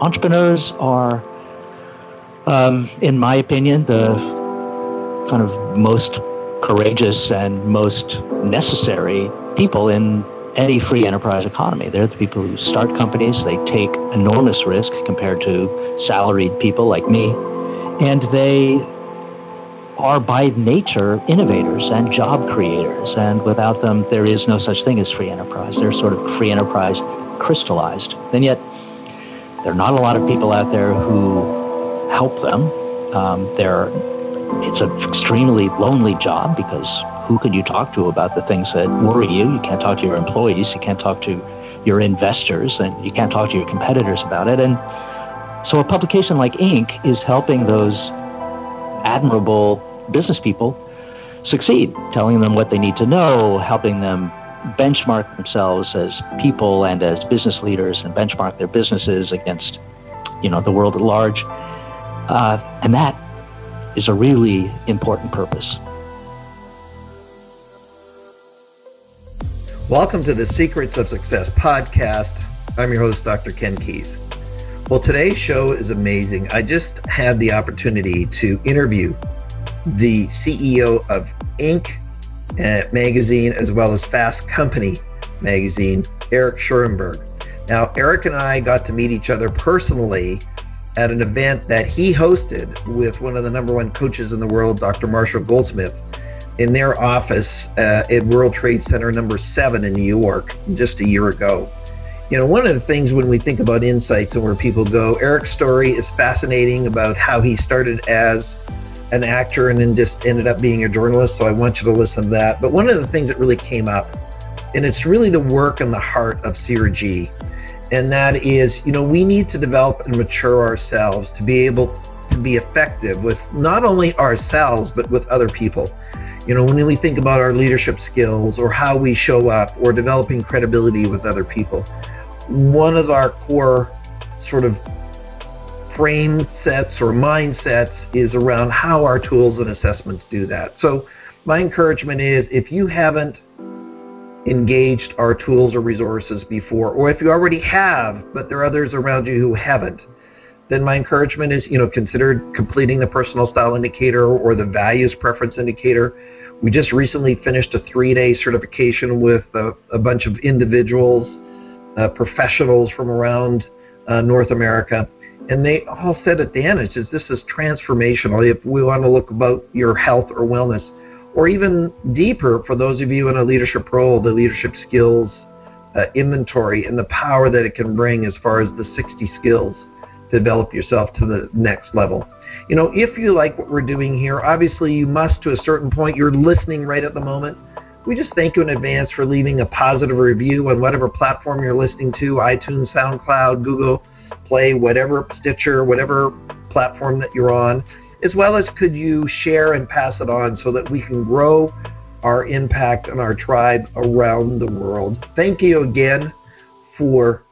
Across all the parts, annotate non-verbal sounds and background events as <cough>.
entrepreneurs are, um, in my opinion, the kind of most courageous and most necessary people in any free enterprise economy. They're the people who start companies, they take enormous risk compared to salaried people like me, and they are by nature innovators and job creators. And without them, there is no such thing as free enterprise. They're sort of free enterprise crystallized. And yet, there are not a lot of people out there who help them. Um, it's an extremely lonely job because who can you talk to about the things that worry you? You can't talk to your employees, you can't talk to your investors, and you can't talk to your competitors about it. And so a publication like Inc. is helping those admirable business people succeed, telling them what they need to know, helping them benchmark themselves as people and as business leaders and benchmark their businesses against you know the world at large. Uh, and that is a really important purpose. Welcome to the Secrets of Success podcast. I'm your host, Dr. Ken Keis. Well, today's show is amazing. I just had the opportunity to interview the CEO of Inc. Uh, magazine as well as Fast Company magazine, Eric Schurenberg. Now, Eric and I got to meet each other personally at an event that he hosted with one of the number one coaches in the world, Dr. Marshall Goldsmith, in their office uh, at World Trade Center number seven in New York just a year ago. You know, one of the things when we think about insights and where people go, Eric's story is fascinating about how he started as an actor and then just ended up being a journalist. So I want you to listen to that. But one of the things that really came up, and it's really the work and the heart of CRG, and that is, you know, we need to develop and mature ourselves to be able to be effective with not only ourselves, but with other people. You know, when we think about our leadership skills or how we show up or developing credibility with other people, one of our core sort of frame sets or mindsets is around how our tools and assessments do that. So, my encouragement is if you haven't engaged our tools or resources before, or if you already have, but there are others around you who haven't, then my encouragement is, you know, consider completing the personal style indicator or the values preference indicator. We just recently finished a three-day certification with a, a bunch of individuals, uh, professionals from around uh, North America, and they all said at the it says this is transformational. If we want to look about your health or wellness, or even deeper for those of you in a leadership role, the leadership skills uh, inventory and the power that it can bring as far as the 60 skills to develop yourself to the next level. You know, if you like what we're doing here, obviously you must to a certain point. You're listening right at the moment. We just thank you in advance for leaving a positive review on whatever platform you're listening to iTunes, SoundCloud, Google Play, whatever, Stitcher, whatever platform that you're on as well as could you share and pass it on so that we can grow our impact and our tribe around the world. Thank you again for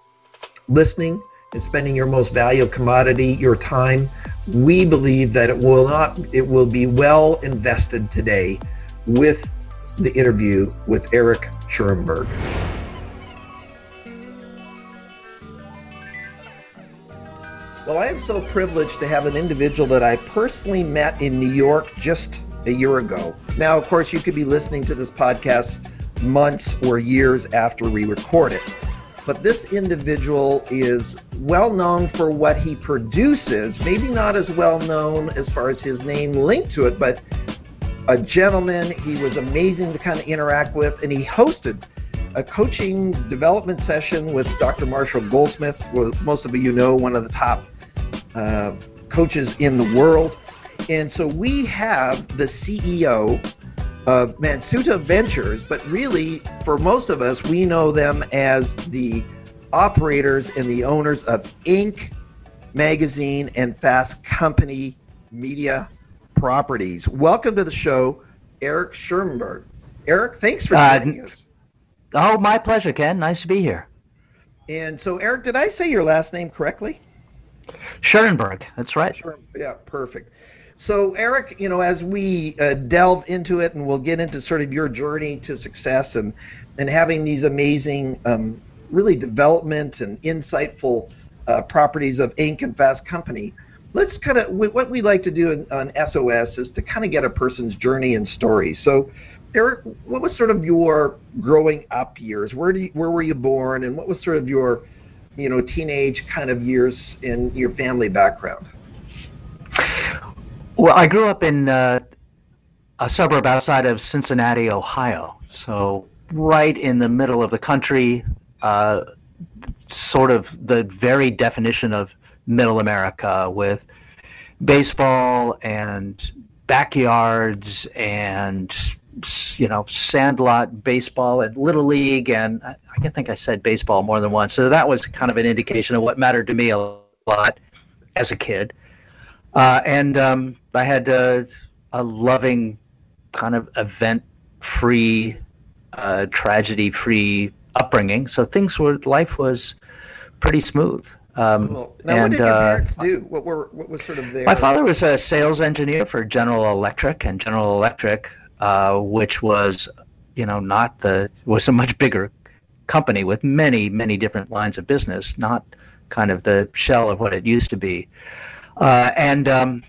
listening and spending your most valuable commodity, your time. We believe that it will not it will be well invested today with the interview with Eric Schurenberg. Well, I am so privileged to have an individual that I personally met in New York just a year ago. Now, of course, you could be listening to this podcast months or years after we record it. But this individual is well known for what he produces, maybe not as well known as far as his name linked to it, but a gentleman. He was amazing to kind of interact with, and he hosted a coaching development session with Dr. Marshall Goldsmith, most of you know, one of the top uh, coaches in the world. And so we have the CEO of Mansueto Ventures, but really, for most of us, we know them as the operators and the owners of Inc. Magazine and Fast Company Media Properties. Welcome to the show, Eric Schurenberg. Eric, thanks for uh, joining uh, us. Oh, my pleasure, Ken. Nice to be here. And so, Eric, did I say your last name correctly? Schurenberg, that's right. Yeah, perfect. So, Eric, you know, as we uh, delve into it, and we'll get into sort of your journey to success and and having these amazing, um, really development and insightful uh, properties of Inc. and Fast Company. Let's kind of what we like to do in, on SOS is to kind of get a person's journey and story. So, Eric, what was sort of your growing up years? Where do you, where were you born, and what was sort of your you know teenage kind of years in your family background? Well, I grew up in uh, a suburb outside of Cincinnati, Ohio. So right in the middle of the country, uh, sort of the very definition of middle America with baseball and backyards and you know sandlot baseball and little league and I, I think I said baseball more than once. So that was kind of an indication of what mattered to me a lot as a kid. Uh, and um, I had uh, a loving kind of event-free, uh, tragedy-free upbringing. So things were life was pretty smooth. Um, cool. Now, and, what did your uh, do? What were what was sort of their? My father was a sales engineer for General Electric, and General Electric, uh, which was, you know, not the was a much bigger company with many many different lines of business, not kind of the shell of what it used to be. Uh, and um,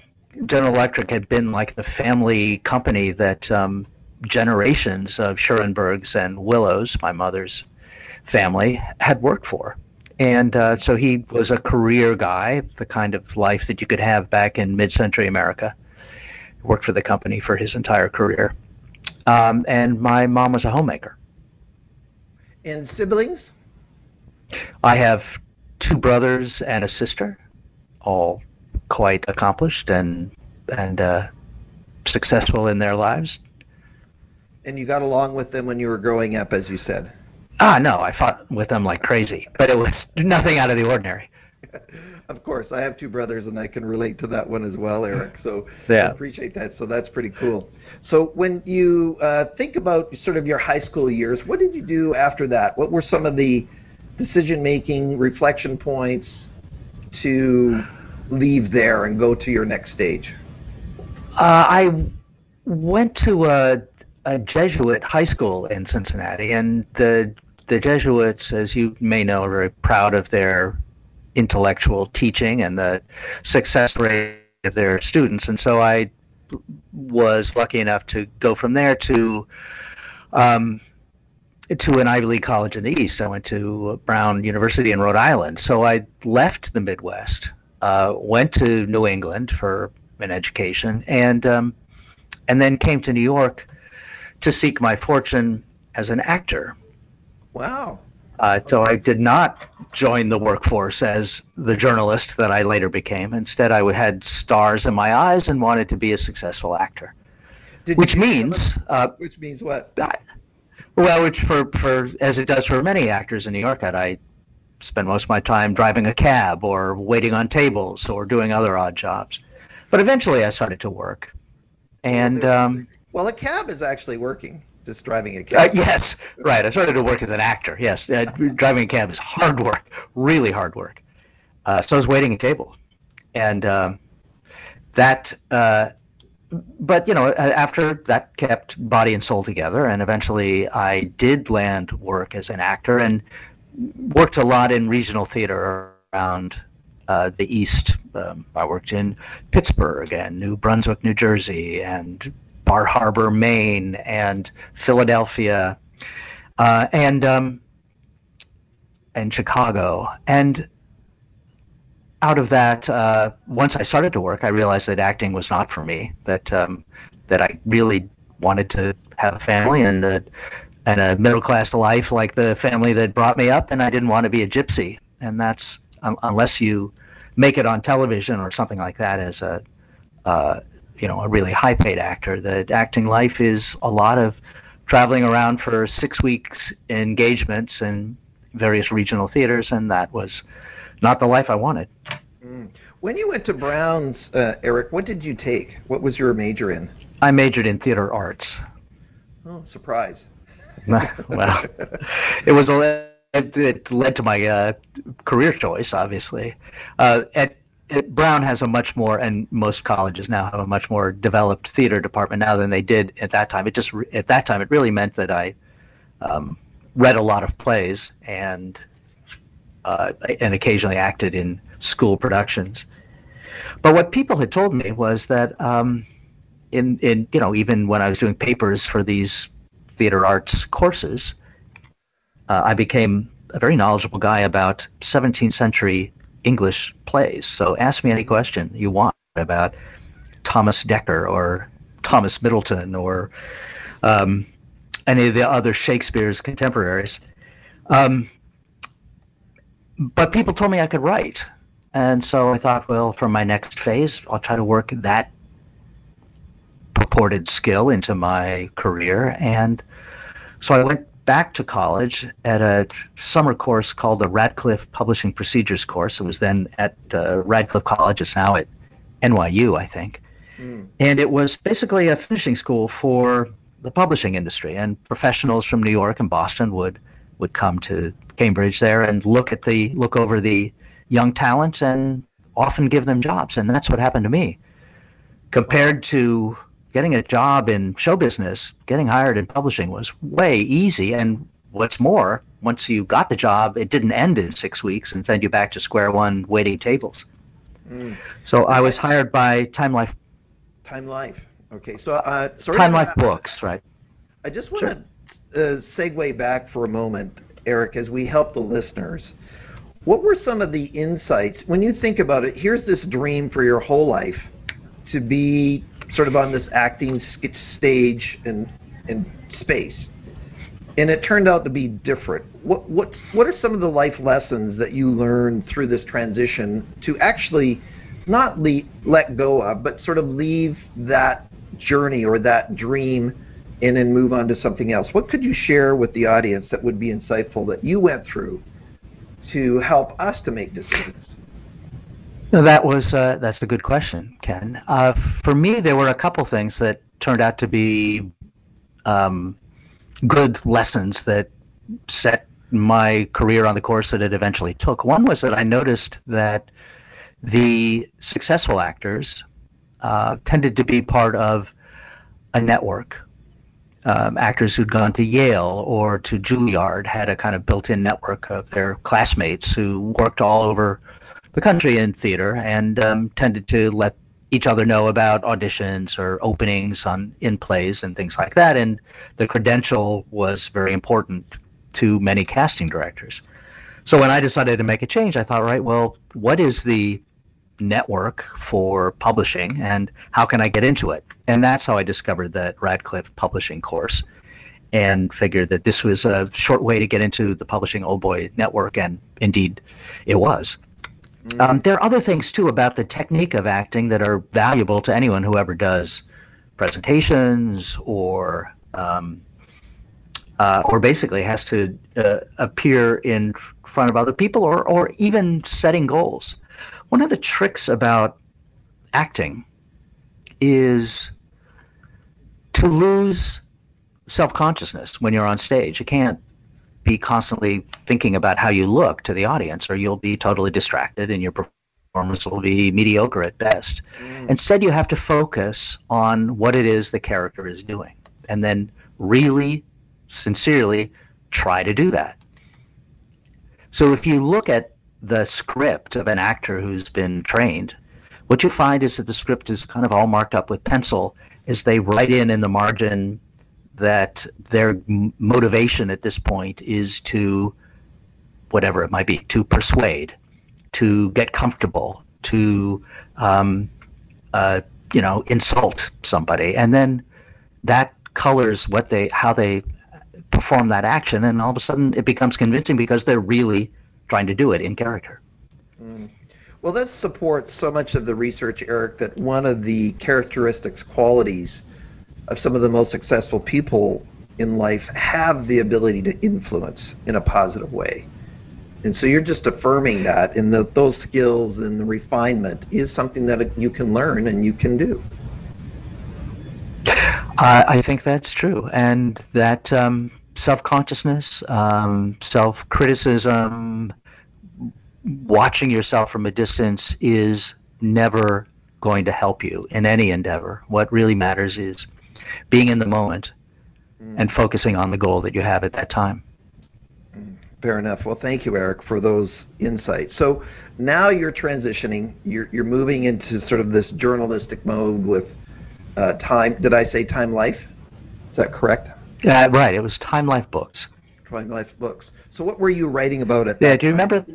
General Electric had been like the family company that um, generations of Schurenbergs and Willows, my mother's family, had worked for. And uh, so he was a career guy, the kind of life that you could have back in mid century America. Worked for the company for his entire career. Um, and my mom was a homemaker. And siblings? I have two brothers and a sister, all quite accomplished and and uh, successful in their lives. And you got along with them when you were growing up, as you said. Ah, no, I fought with them like crazy, but it was nothing out of the ordinary. <laughs> of course, I have two brothers, and I can relate to that one as well, Eric. So <laughs> yeah. I appreciate that. So that's pretty cool. So when you uh, think about sort of your high school years, what did you do after that? What were some of the decision-making reflection points to leave there and go to your next stage? Uh, I went to a, a Jesuit high school in Cincinnati, and the the Jesuits, as you may know, are very proud of their intellectual teaching and the success rate of their students. And so I was lucky enough to go from there to um, to an Ivy League college in the East. I went to Brown University in Rhode Island. So I left the Midwest uh, went to New England for an education, and um, and then came to New York to seek my fortune as an actor. Wow. Uh, so I did not join the workforce as the journalist that I later became. Instead, I had stars in my eyes and wanted to be a successful actor. Did which means, uh, which means what? I, well, which for for as it does for many actors in New York, I spend most of my time driving a cab or waiting on tables or doing other odd jobs. But eventually I started to work. And um well, a cab is actually working. Just driving a cab. Uh, yes, right. I started to work as an actor. Yes, uh, driving a cab is hard work, really hard work. Uh, so I was waiting at tables, and um, that. Uh, but you know, after that kept body and soul together, and eventually I did land work as an actor, and worked a lot in regional theater around uh, the East. Um, I worked in Pittsburgh and New Brunswick, New Jersey, and Bar Harbor, Maine, and Philadelphia, uh, and um, and Chicago. And out of that, uh, once I started to work, I realized that acting was not for me. That um, that I really wanted to have a family and a, and a middle class life like the family that brought me up, and I didn't want to be a gypsy. And that's um, unless you make it on television or something like that as a uh, you know a really high paid actor. The acting life is a lot of traveling around for six weeks engagements in various regional theaters, and that was not the life I wanted. Mm. When you went to Brown's, uh, Eric, what did you take? What was your major in? I majored in theater arts. Oh, surprise! <laughs> well, it was a it, it led to my uh, career choice, obviously. Uh, at, at Brown has a much more, and most colleges now have a much more developed theater department now than they did at that time. It just at that time it really meant that I um, read a lot of plays and uh, and occasionally acted in school productions. But what people had told me was that um, in in you know even when I was doing papers for these theater arts courses, uh, I became a very knowledgeable guy about 17th century English plays. So ask me any question you want about Thomas Dekker or Thomas Middleton or um, any of the other Shakespeare's contemporaries. Um, but people told me I could write. And so I thought, well, for my next phase, I'll try to work that purported skill into my career. And so I went back to college at a summer course called the Radcliffe Publishing Procedures course. It was then at uh, Radcliffe College. It's now at NYU, I think. Mm. And it was basically a finishing school for the publishing industry. And professionals from New York and Boston would would come to Cambridge there and look at the look over the young talents and often give them jobs. And that's what happened to me. Compared to getting a job in show business, getting hired in publishing was way easy. And what's more, once you got the job, it didn't end in six weeks and send you back to square one waiting tables. Mm. So I was hired by Time Life. Time Life. Okay. So uh, Time Life Books, right? I just want to uh, segue back for a moment, Eric, as we help the listeners. What were some of the insights when you think about it? Here's this dream for your whole life to be sort of on this acting stage and and space, and it turned out to be different. What what what are some of the life lessons that you learned through this transition to actually not le- let go of, but sort of leave that journey or that dream and then move on to something else? What could you share with the audience that would be insightful that you went through to help us to make decisions? No, that was uh, that's a good question, Ken. Uh, for me, there were a couple things that turned out to be um, good lessons that set my career on the course that it eventually took. One was that I noticed that the successful actors uh, tended to be part of a network um, actors who'd gone to Yale or to Juilliard had a kind of built-in network of their classmates who worked all over the country in theater and um, tended to let each other know about auditions or openings on in plays and things like that. And the credential was very important to many casting directors. So when I decided to make a change, I thought, right, well, what is the network for publishing and how can I get into it? And that's how I discovered that Radcliffe publishing course and figured that this was a short way to get into the publishing old boy network and indeed it was. Mm. Um, there are other things too about the technique of acting that are valuable to anyone who ever does presentations or um, uh, or basically has to uh, appear in front of other people or, or even setting goals. One of the tricks about acting is to lose self consciousness when you're on stage. You can't be constantly thinking about how you look to the audience, or you'll be totally distracted and your performance will be mediocre at best. Mm. Instead, you have to focus on what it is the character is doing, and then really, sincerely try to do that. So if you look at the script of an actor who's been trained, what you find is that the script is kind of all marked up with pencil as they write in in the margin that their motivation at this point is to whatever it might be to persuade to get comfortable to um, uh, you know insult somebody and then that colors what they how they perform that action and all of a sudden it becomes convincing because they're really trying to do it in character. Mm. Well, this supports so much of the research, Eric, that one of the characteristics, qualities of some of the most successful people in life have the ability to influence in a positive way. And so you're just affirming that, and that those skills and the refinement is something that you can learn and you can do. I think that's true, and that um, self-consciousness, um, self-criticism, watching yourself from a distance is never going to help you in any endeavor. What really matters is being in the moment mm. and focusing on the goal that you have at that time. Mm. Fair enough. Well, thank you, Eric, for those insights. So now you're transitioning. You're you're moving into sort of this journalistic mode with uh, Time. Did I say Time Life? Is that correct? Uh, right. It was Time Life Books. Time Life Books. So what were you writing about at Yeah. Do you time? remember?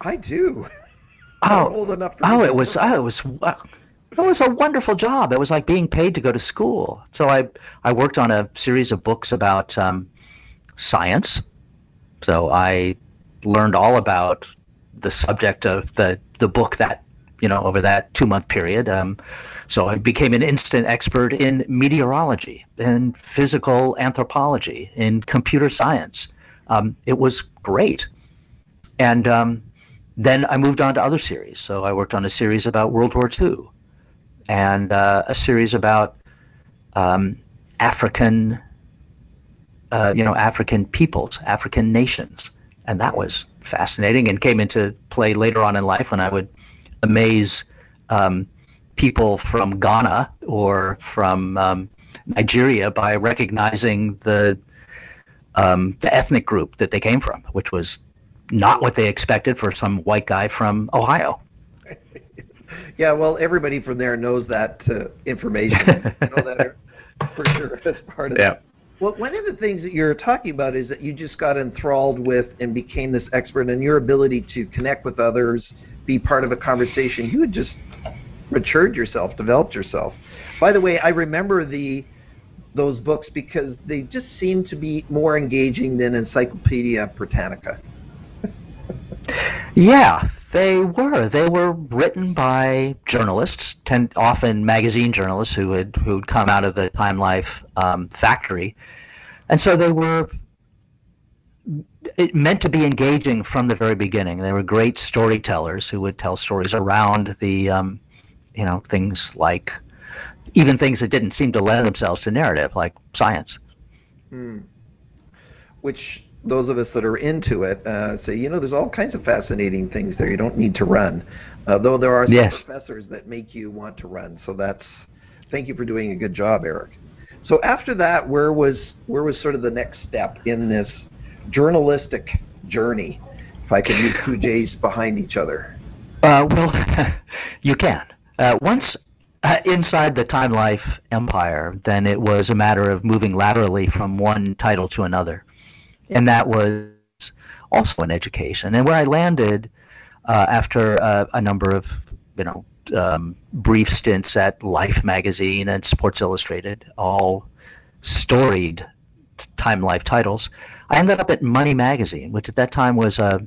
I do. Oh, <laughs> I'm old enough to oh, it was. Oh, it was. Uh, it was a wonderful job. It was like being paid to go to school. So I I worked on a series of books about um, science. So I learned all about the subject of the the book that you know over that two month period. Um, so I became an instant expert in meteorology, in physical anthropology, in computer science. Um, it was great, and um, then I moved on to other series. So I worked on a series about World War II, and uh, a series about um, African, uh, you know, African peoples, African nations, and that was fascinating and came into play later on in life when I would amaze um, people from Ghana or from um, Nigeria by recognizing the um, the ethnic group that they came from, which was not what they expected for some white guy from Ohio. <laughs> <laughs> Yeah, well, everybody from there knows that uh, information. <laughs> you know that for sure <laughs> as part of Yeah. it. Well, one of the things that you're talking about is that you just got enthralled with and became this expert, in your ability to connect with others, be part of a conversation. You had just matured yourself, developed yourself. By the way, I remember the those books because they just seem to be more engaging than Encyclopedia Britannica. Yeah, they were. They were written by journalists, ten, often magazine journalists who had who'd come out of the Time Life um, factory, and so they were it meant to be engaging from the very beginning. They were great storytellers who would tell stories around the, um, you know, things like even things that didn't seem to lend themselves to narrative, like science. Hmm. Which those of us that are into it uh, say, you know, there's all kinds of fascinating things there. You don't need to run, uh, though there are some Yes. professors that make you want to run. So that's thank you for doing a good job, Eric. So after that, where was where was sort of the next step in this journalistic journey? If I could use two <laughs> J's behind each other. Uh, well, <laughs> you can. Uh, once uh, inside the Time Life empire, then it was a matter of moving laterally from one title to another. And that was also in education. And where I landed uh, after uh, a number of, you know, um, brief stints at Life magazine and Sports Illustrated, all storied Time Life titles, I ended up at Money magazine, which at that time was a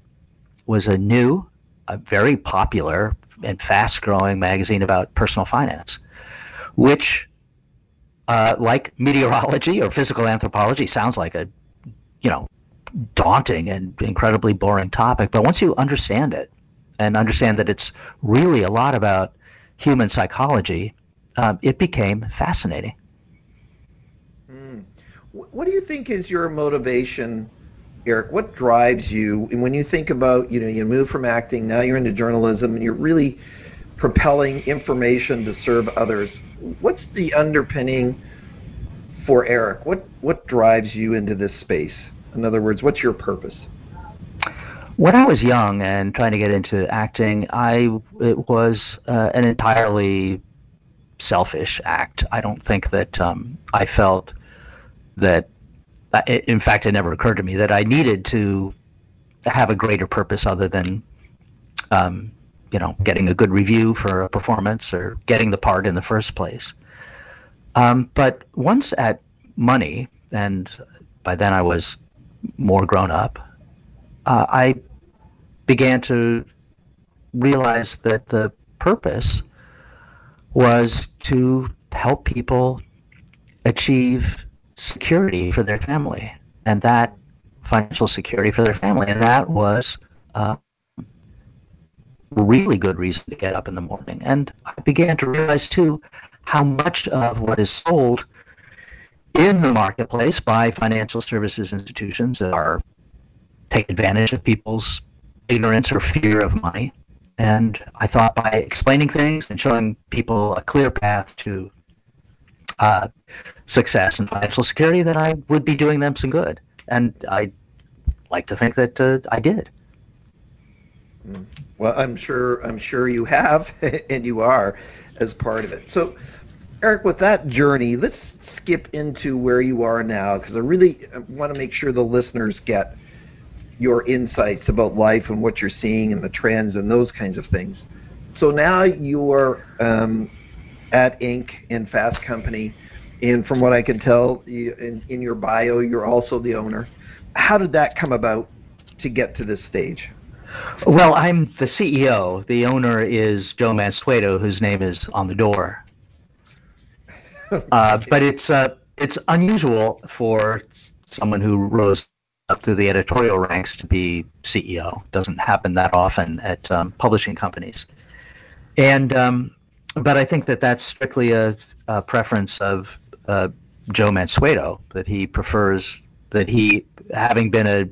was a new, a very popular and fast-growing magazine about personal finance, which, uh, like meteorology or physical anthropology, sounds like a, you know, daunting and incredibly boring topic. But once you understand it and understand that it's really a lot about human psychology, um, it became fascinating. Hmm. What do you think is your motivation, Eric? What drives you? And when you think about, you know, you move from acting, now you're into journalism, and you're really propelling information to serve others. What's the underpinning for Eric? What what drives you into this space? In other words, what's your purpose? When I was young and trying to get into acting, I it was uh, an entirely selfish act. I don't think that um, I felt that. uh, i- In fact, it never occurred to me that I needed to have a greater purpose other than, um, you know, getting a good review for a performance or getting the part in the first place. Um, but once at Money, and by then I was more grown up, uh, I began to realize that the purpose was to help people achieve security for their family, and that financial security for their family, and that was a really good reason to get up in the morning. And I began to realize too how much of what is sold in the marketplace by financial services institutions that are take advantage of people's ignorance or fear of money. And I thought by explaining things and showing people a clear path to uh, success and financial security, that I would be doing them some good. And I like to think that uh, I did. Mm. Well, I'm sure I'm sure you have, <laughs> and you are as part of it. So, Eric, with that journey, let's skip into where you are now because I really want to make sure the listeners get your insights about life and what you're seeing and the trends and those kinds of things. So now you're um, at Inc. and Fast Company, and from what I can tell you, in, in your bio, you're also the owner. How did that come about to get to this stage? Well, I'm the CEO. The owner is Joe Mansueto, whose name is on the door. <laughs> uh, but it's uh, it's unusual for someone who rose up through the editorial ranks to be CEO. Doesn't happen that often at um, publishing companies. And um, but I think that that's strictly a, a preference of uh, Joe Mansueto that he prefers that he, having been a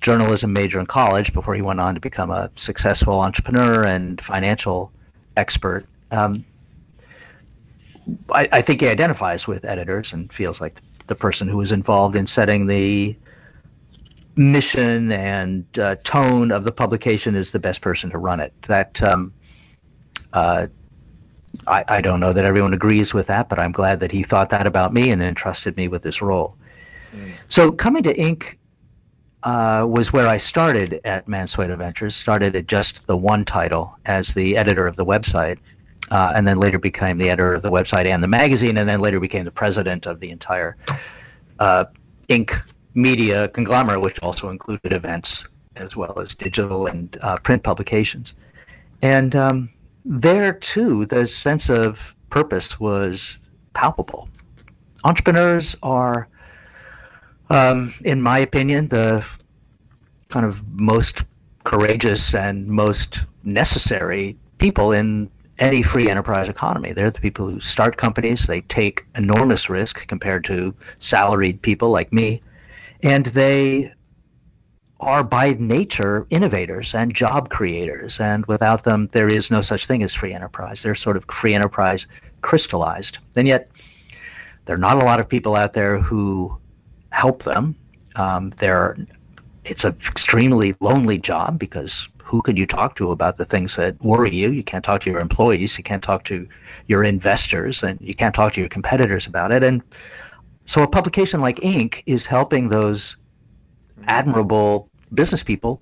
journalism major in college before he went on to become a successful entrepreneur and financial expert, um, I, I think he identifies with editors and feels like the person who was involved in setting the mission and uh, tone of the publication is the best person to run it. That um, uh, I, I don't know that everyone agrees with that, but I'm glad that he thought that about me and entrusted me with this role. Mm. So coming to Inc. Uh, was where I started at Mansueto Ventures. Started at just the one title as the editor of the website, uh, and then later became the editor of the website and the magazine, and then later became the president of the entire uh, Inc. media conglomerate, which also included events as well as digital and uh, print publications. And um, there too, the sense of purpose was palpable. Entrepreneurs are, um, in my opinion, the kind of most courageous and most necessary people in any free enterprise economy. They're the people who start companies. They take enormous risk compared to salaried people like me, and they are by nature innovators and job creators, and without them, there is no such thing as free enterprise. They're sort of free enterprise crystallized. And yet, there are not a lot of people out there who help them. Um, there, it's an extremely lonely job because who can you talk to about the things that worry you? You can't talk to your employees, you can't talk to your investors, and you can't talk to your competitors about it. And so, a publication like Inc. is helping those admirable business people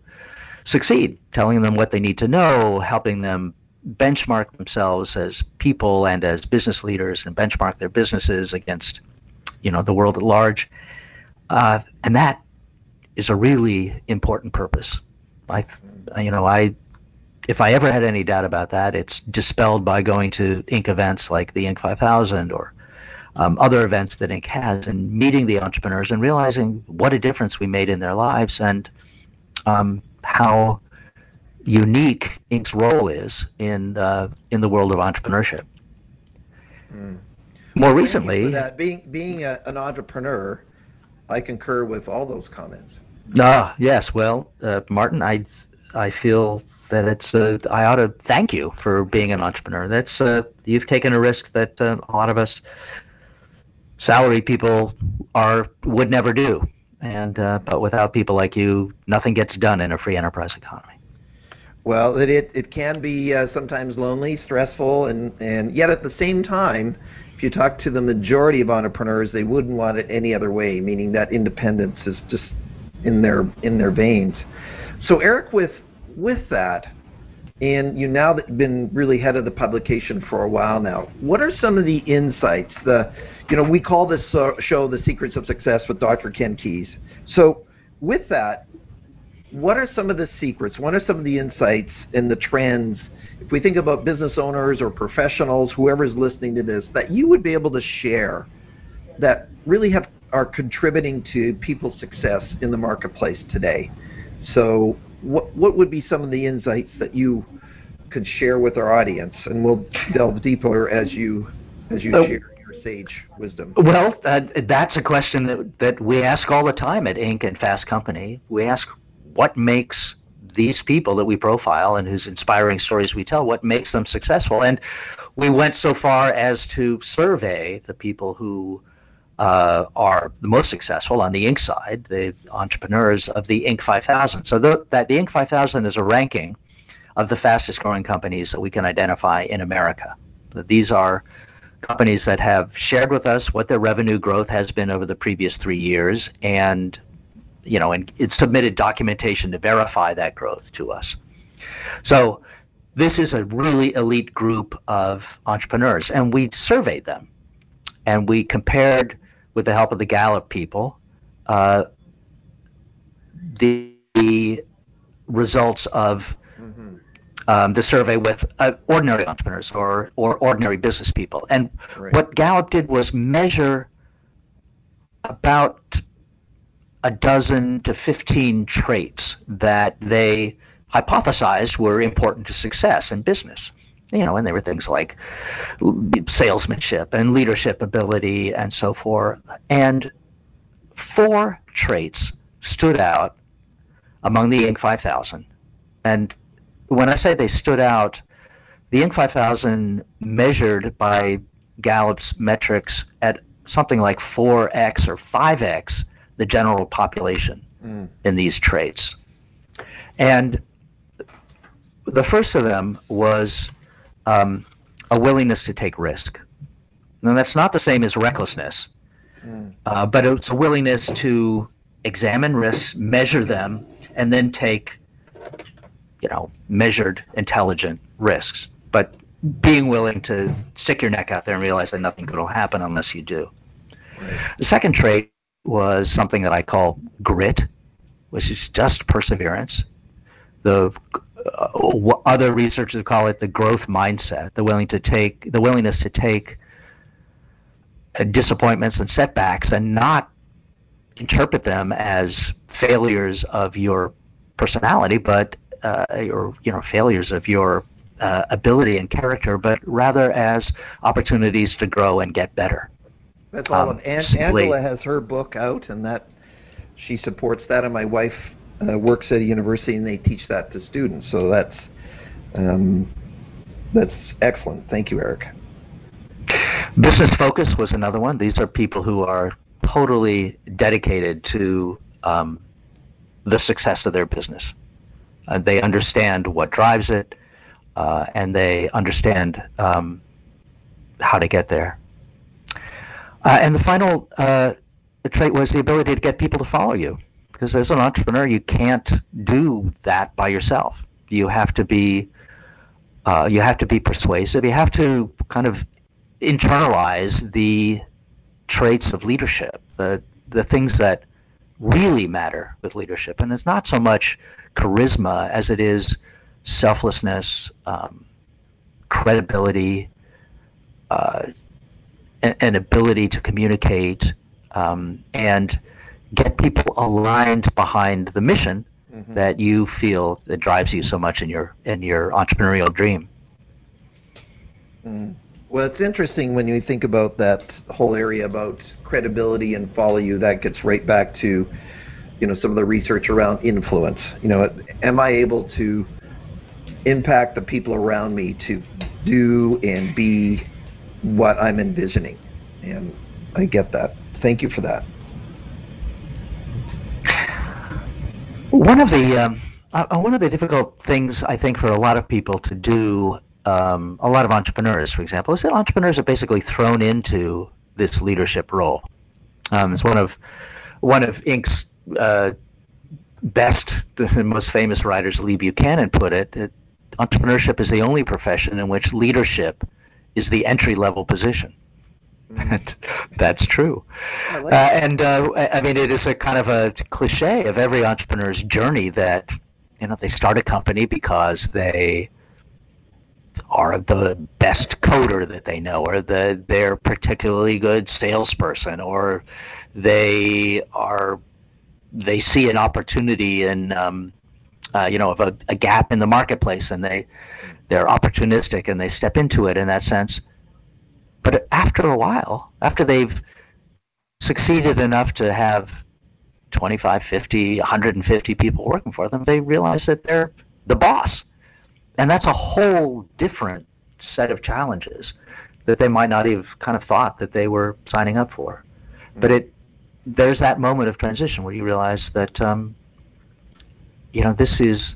succeed, telling them what they need to know, helping them benchmark themselves as people and as business leaders and benchmark their businesses against you know the world at large uh, and that is a really important purpose i you know i if i ever had any doubt about that it's dispelled by going to inc events like the inc 5000 or um, other events that Inc. has, and meeting the entrepreneurs and realizing what a difference we made in their lives and um, how unique Inc.'s role is in uh, in the world of entrepreneurship. Mm. More recently, being being a, an entrepreneur, I concur with all those comments. Ah, yes. Well, uh, Martin, I I feel that it's uh, I ought to thank you for being an entrepreneur. That's uh, you've taken a risk that uh, a lot of us salary people are would never do. And uh, but without people like you, nothing gets done in a free enterprise economy. Well, it it, it can be uh, sometimes lonely, stressful, and and yet at the same time, if you talk to the majority of entrepreneurs, they wouldn't want it any other way. Meaning that independence is just in their in their veins. So Eric, with with that, and you now that been really head of the publication for a while now. What are some of the insights? The, you know, we call this show "The Secrets of Success" with Dr. Ken Keis. So, with that, what are some of the secrets? What are some of the insights and the trends? If we think about business owners or professionals, whoever's listening to this, that you would be able to share that really have are contributing to people's success in the marketplace today. So, what what would be some of the insights that you could share with our audience, and we'll delve deeper as you as you share your sage wisdom. Well, uh, that's a question that that we ask all the time at Inc. and Fast Company. We ask what makes these people that we profile and whose inspiring stories we tell, what makes them successful, and we went so far as to survey the people who uh, are the most successful on the Inc. side, the entrepreneurs of the Inc. 5000. So the, that the Inc. 5000 is a ranking of the fastest growing companies that we can identify in America. These are companies that have shared with us what their revenue growth has been over the previous three years, and you know, and it submitted documentation to verify that growth to us. So this is a really elite group of entrepreneurs, and we surveyed them, and we compared with the help of the Gallup people, uh, the, the, results of mm-hmm. um, the survey with uh, ordinary entrepreneurs or, or ordinary business people. And right. what Gallup did was measure about a dozen to 15 traits that they hypothesized were important to success in business you know, and there were things like salesmanship and leadership ability and so forth. And four traits stood out among the Inc. 5000. And when I say they stood out, the Inc. 5000 measured by Gallup's metrics at something like 4x or 5x the general population mm. in these traits. And the first of them was um, a willingness to take risk. Now, that's not the same as recklessness, mm. uh, but it's a willingness to examine risks, measure them, and then take, you know, measured, intelligent risks. But being willing to stick your neck out there and realize that nothing good will happen unless you do. Right. The second trait was something that I call grit, which is just perseverance. The uh, other researchers call it the growth mindset, the willing to take the willingness to take uh, disappointments and setbacks and not interpret them as failures of your personality, but uh, or you know failures of your uh, ability and character, but rather as opportunities to grow and get better. That's all. Um, An- Angela has her book out, and that she supports that, and my wife uh, works at a university and they teach that to students. So that's um, that's excellent. Thank you, Eric. Business focus was another one. These are people who are totally dedicated to um, the success of their business. Uh, they understand what drives it, uh, and they understand um, how to get there. Uh, and the final uh, trait was the ability to get people to follow you. Because as an entrepreneur you can't do that by yourself. You have to be uh, you have to be persuasive. You have to kind of internalize the traits of leadership the the things that really matter with leadership. And it's not so much charisma as it is selflessness um, credibility uh, an, ability to communicate um, and get people aligned behind the mission mm-hmm. that you feel that drives you so much in your in your entrepreneurial dream. Mm. Well, it's interesting when you think about that whole area about credibility and follow you. That gets right back to, you know, some of the research around influence. You know, am I able to impact the people around me to do and be what I'm envisioning? And I get that. Thank you for that. One of the um, uh, uh, one of the difficult things I think for a lot of people to do, um, a lot of entrepreneurs, for example, is that entrepreneurs are basically thrown into this leadership role. Um, it's one of one of Inc.'s uh, best, the <laughs> most famous writers, Leigh Buchanan, put it. That entrepreneurship is the only profession in which leadership is the entry level position. <laughs> That's true. Like uh, and uh, I mean, it is a kind of a cliche of every entrepreneur's journey that you know they start a company because they are the best coder that they know, or the they're particularly good salesperson, or they are they see an opportunity in um, uh, you know of a, a gap in the marketplace, and they they're opportunistic and they step into it in that sense but after a while, after they've succeeded enough to have 25, 50, 150 people working for them, they realize that they're the boss. And that's a whole different set of challenges that they might not have kind of thought that they were signing up for. But it there's that moment of transition where you realize that um, you know this is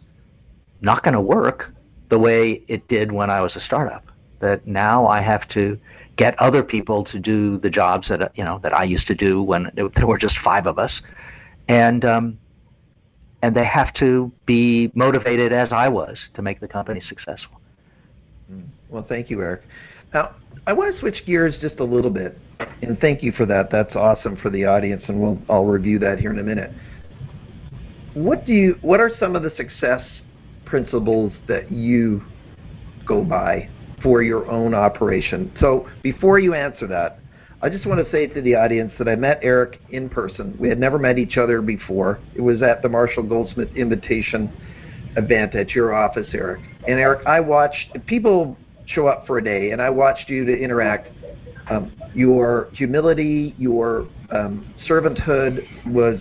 not going to work the way it did when I was a startup. That now I have to get other people to do the jobs that you know that I used to do when there were just five of us, and um, and they have to be motivated as I was to make the company successful. Mm. Well, thank you, Eric. Now, I want to switch gears just a little bit, and thank you for that. That's awesome for the audience, and we'll I'll review that here in a minute. What do you? What are some of the success principles that you go by for your own operation? So, before you answer that, I just want to say to the audience that I met Eric in person. We had never met each other before. It was at the Marshall Goldsmith Invitation event at your office, Eric. And Eric, I watched people show up for a day, and I watched you to interact. Um, your humility, your um, servanthood was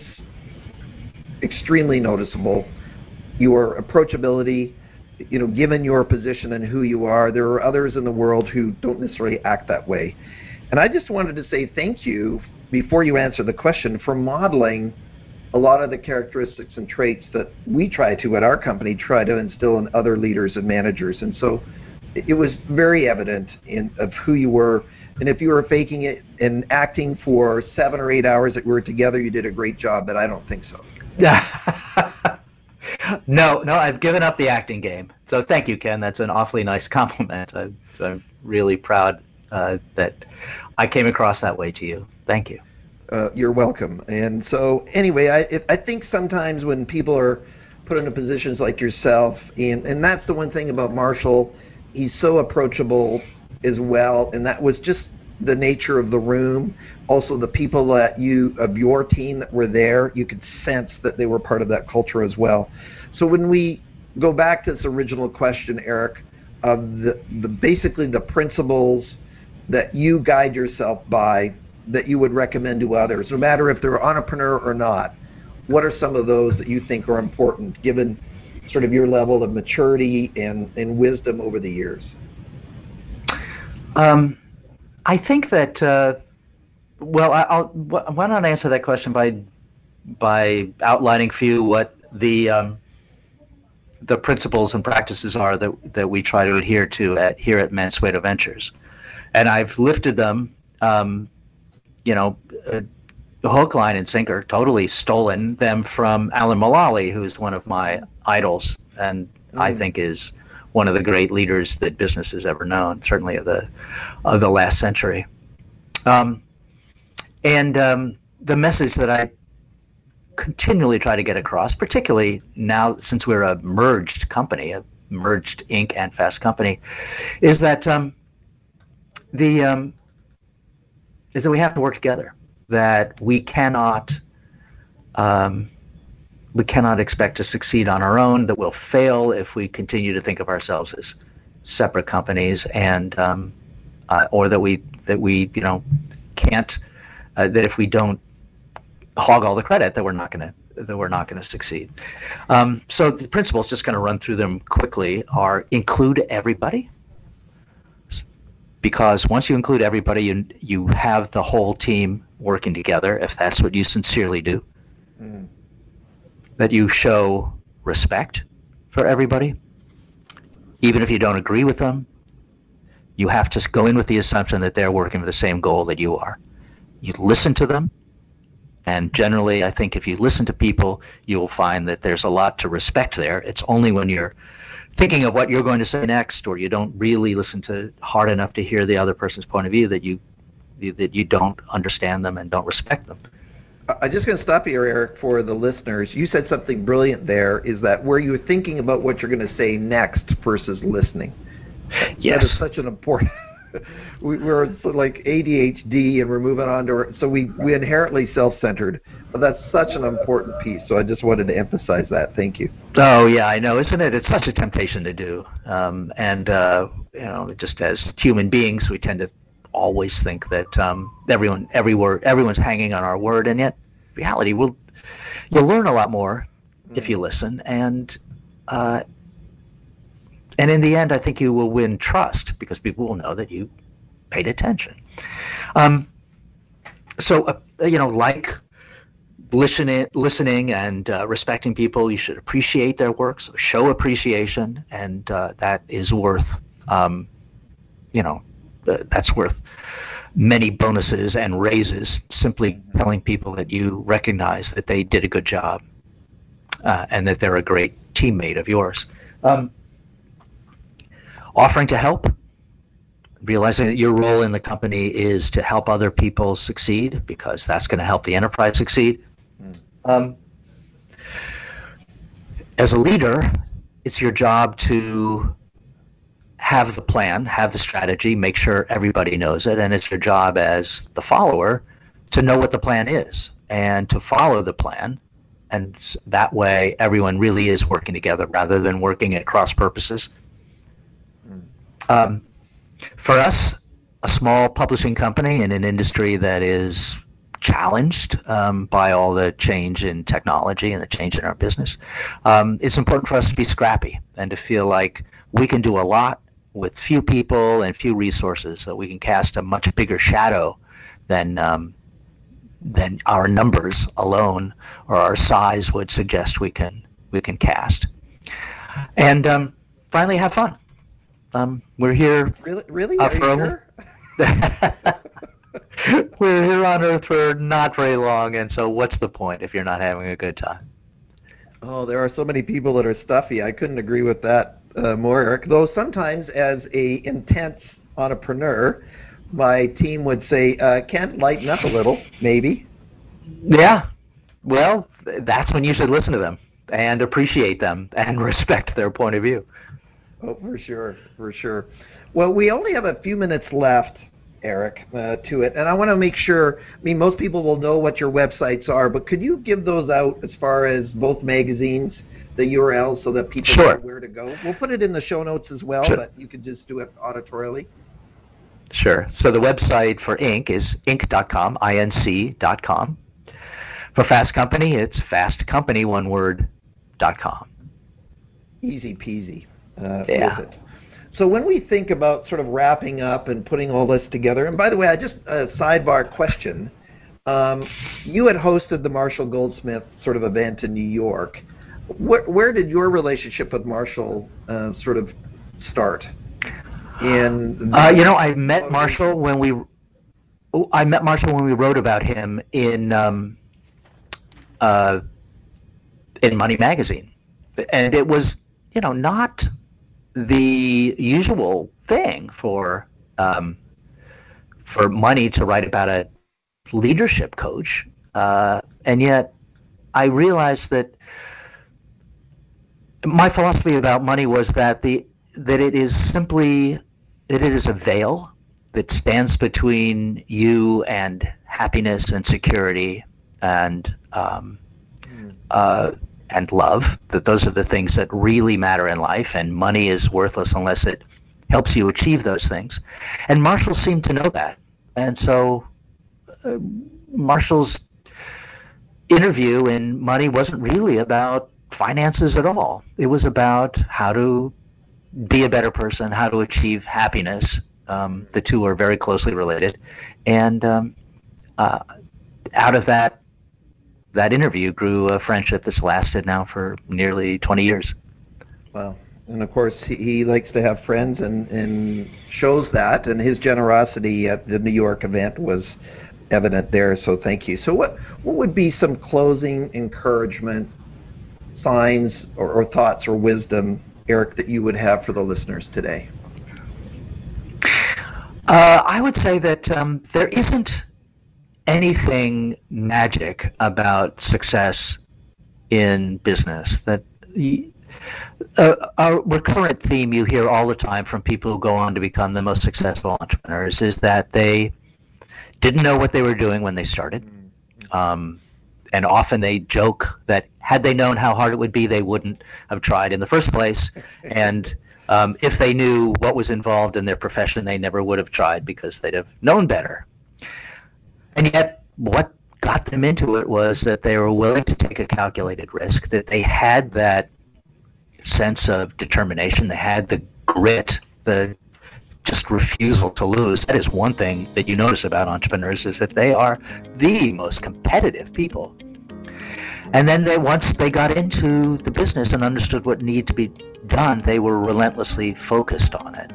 extremely noticeable. Your approachability, you know, given your position and who you are, there are others in the world who don't necessarily act that way. And I just wanted to say thank you before you answer the question for modeling a lot of the characteristics and traits that we try to at our company try to instill in other leaders and managers. And so it was very evident in of who you were. And if you were faking it and acting for seven or eight hours that we were together, you did a great job. But I don't think so. <laughs> no, no, I've given up the acting game. So thank you, Ken. That's an awfully nice <laughs> compliment. I, I'm really proud uh, that I came across that way to you. Thank you. Uh, you're welcome. And so, anyway, I if, I think sometimes when people are put into positions like yourself, and and that's the one thing about Marshall, he's so approachable as well, and that was just the nature of the room. Also, the people that you of your team that were there, you could sense that they were part of that culture as well. So when we go back to this original question, Eric, of the, the basically the principles that you guide yourself by that you would recommend to others, no matter if they're an entrepreneur or not? What are some of those that you think are important given sort of your level of maturity and, and wisdom over the years? Um, I think that, uh, well, I'll, why don't answer that question by by outlining for you what the um, the principles and practices are that that we try to adhere to at here at Mansueto Ventures and I've lifted them, um, you know, uh, hook, line, and sinker, totally stolen them from Alan Mulally, who's one of my idols, and mm. I think is one of the great leaders that business has ever known, certainly of the of the last century. Um, and um, the message that I continually try to get across, particularly now since we're a merged company, a merged Inc. and Fast company, is that um, the um, is that we have to work together. That we cannot um, we cannot expect to succeed on our own. That we'll fail if we continue to think of ourselves as separate companies, and um, uh, or that we that we you know can't uh, that if we don't hog all the credit, that we're not going to that we're not going to succeed. Um, so the principles, just going to run through them quickly, are include everybody because once you include everybody, you you have the whole team working together. If that's what you sincerely do, mm. That you show respect for everybody, even if you don't agree with them. You have to go in with the assumption that they're working for the same goal that you are. You listen to them, and generally, I think if you listen to people, you'll find that there's a lot to respect there. It's only when you're thinking of what you're going to say next, or you don't really listen to hard enough to hear the other person's point of view that you that you don't understand them and don't respect them. I'm just going to stop here, Eric, for the listeners. You said something brilliant there. Is that where you're thinking about what you're going to say next versus listening? Yes, that is such an important. <laughs> we, are like ADHD, and we're moving on to. So we we inherently self-centered, but that's such an important piece. So I just wanted to emphasize that. Thank you. Oh yeah, I know, isn't it? It's such a temptation to do, um, and uh, you know, just as human beings, we tend to always think that um, everyone, everywhere, everyone's hanging on our word, and yet, reality, will you'll learn a lot more mm. if you mm. listen, and uh, and in the end, I think you will win trust because people will know that you paid attention. Um, so uh, you know, like listening, listening and uh, respecting people, you should appreciate their work, so show appreciation, and uh, that is worth, um, you know, that's worth many bonuses and raises simply telling people that you recognize that they did a good job uh, and that they're a great teammate of yours. Um, offering to help, realizing that your role in the company is to help other people succeed because that's going to help the enterprise succeed. Mm. Um, as a leader, it's your job to have the plan, have the strategy, make sure everybody knows it, and it's your job as the follower to know what the plan is and to follow the plan. And that way, everyone really is working together rather than working at cross purposes. Mm. Um, for us, a small publishing company in an industry that is challenged um, by all the change in technology and the change in our business, um, it's important for us to be scrappy and to feel like we can do a lot with few people and few resources, so we can cast a much bigger shadow than um, than our numbers alone or our size would suggest we can we can cast. And um, finally, have fun. Um, we're here. Really? Really? Uh, for <laughs> we're here on Earth for not very long, and so what's the point if you're not having a good time? Oh, there are so many people that are stuffy. I couldn't agree with that uh, more, Eric. Though sometimes, as a intense entrepreneur, my team would say, uh, "Can't lighten up a little, maybe." Yeah. Well, that's when you should listen to them and appreciate them and <laughs> respect their point of view. Oh, for sure, for sure. Well, we only have a few minutes left, Eric, uh, to it, and I want to make sure. I mean, most people will know what your websites are, but could you give those out as far as both magazines, the URLs, so that people sure. know where to go? We'll put it in the show notes as well, sure. but you could just do it auditorially. Sure. So the website for Inc. is inc.com, I-N-C.com. For Fast Company, it's fastcompany, one word, dot com. Easy peasy uh, yeah. So when we think about sort of wrapping up and putting all this together, and by the way, I just a sidebar question. Um, you had hosted the Marshall Goldsmith sort of event in New York. Where, where did your relationship with Marshall uh, sort of start? In uh, you know, I met Marshall when we I met Marshall when we wrote about him in um, uh, in Money Magazine, and it was you know not the usual thing for um, for money to write about a leadership coach, uh, and yet I realized that my philosophy about money was that the that it is simply that it is a veil that stands between you and happiness and security and um, mm. uh, and love, that those are the things that really matter in life, and money is worthless unless it helps you achieve those things. And Marshall seemed to know that. And so uh, Marshall's interview in Money wasn't really about finances at all. It was about how to be a better person, how to achieve happiness. Um, the two are very closely related. And um, uh, out of that that interview grew a friendship that's lasted now for nearly 20 years. Wow. And of course, he, he likes to have friends and, and shows that. And his generosity at the New York event was evident there. So thank you. So, what, what would be some closing encouragement, signs, or, or thoughts or wisdom, Eric, that you would have for the listeners today? Uh, I would say that um, there isn't anything magic about success in business. That uh, a recurrent theme you hear all the time from people who go on to become the most successful entrepreneurs is that they didn't know what they were doing when they started. Mm-hmm. Um, and often they joke that had they known how hard it would be, they wouldn't have tried in the first place. and um, if they knew what was involved in their profession, they never would have tried because they'd have known better. And yet, what got them into it was that they were willing to take a calculated risk, that they had that sense of determination, they had the grit, the just refusal to lose. That is one thing that you notice about entrepreneurs is that they are the most competitive people. And then they once they got into the business and understood what needed to be done, they were relentlessly focused on it.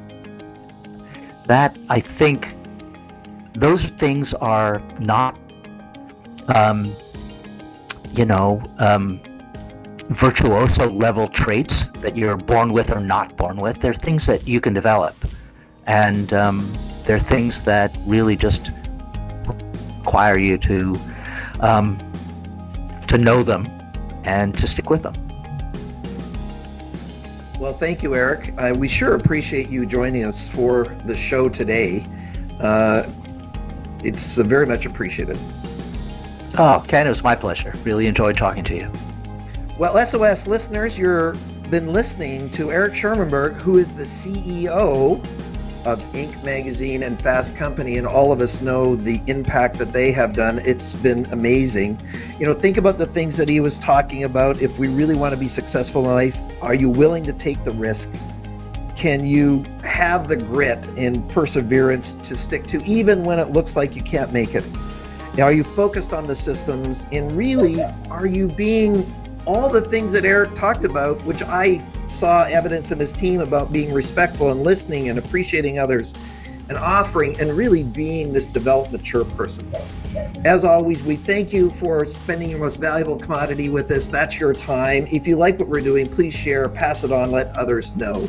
That I think those things are not, um, you know, um, virtuoso level traits that you're born with or not born with. They're things that you can develop, and um, they're things that really just require you to um, to know them and to stick with them. Well, thank you, Eric. Uh, we sure appreciate you joining us for the show today. Uh, it's uh, very much appreciated. Oh, Ken, it was my pleasure. Really enjoyed talking to you. Well, SOS listeners, you've been listening to Eric Schurenberg, who is the CEO of Inc. Magazine and Fast Company, and all of us know the impact that they have done. It's been amazing. You know, think about the things that he was talking about. If we really want to be successful in life, are you willing to take the risk? Can you have the grit and perseverance to stick to, even when it looks like you can't make it? Now, are you focused on the systems? And really, are you being all the things that Eric talked about, which I saw evidence in his team about being respectful and listening and appreciating others and offering and really being this developed, mature person. As always, we thank you for spending your most valuable commodity with us. That's your time. If you like what we're doing, please share, pass it on, let others know.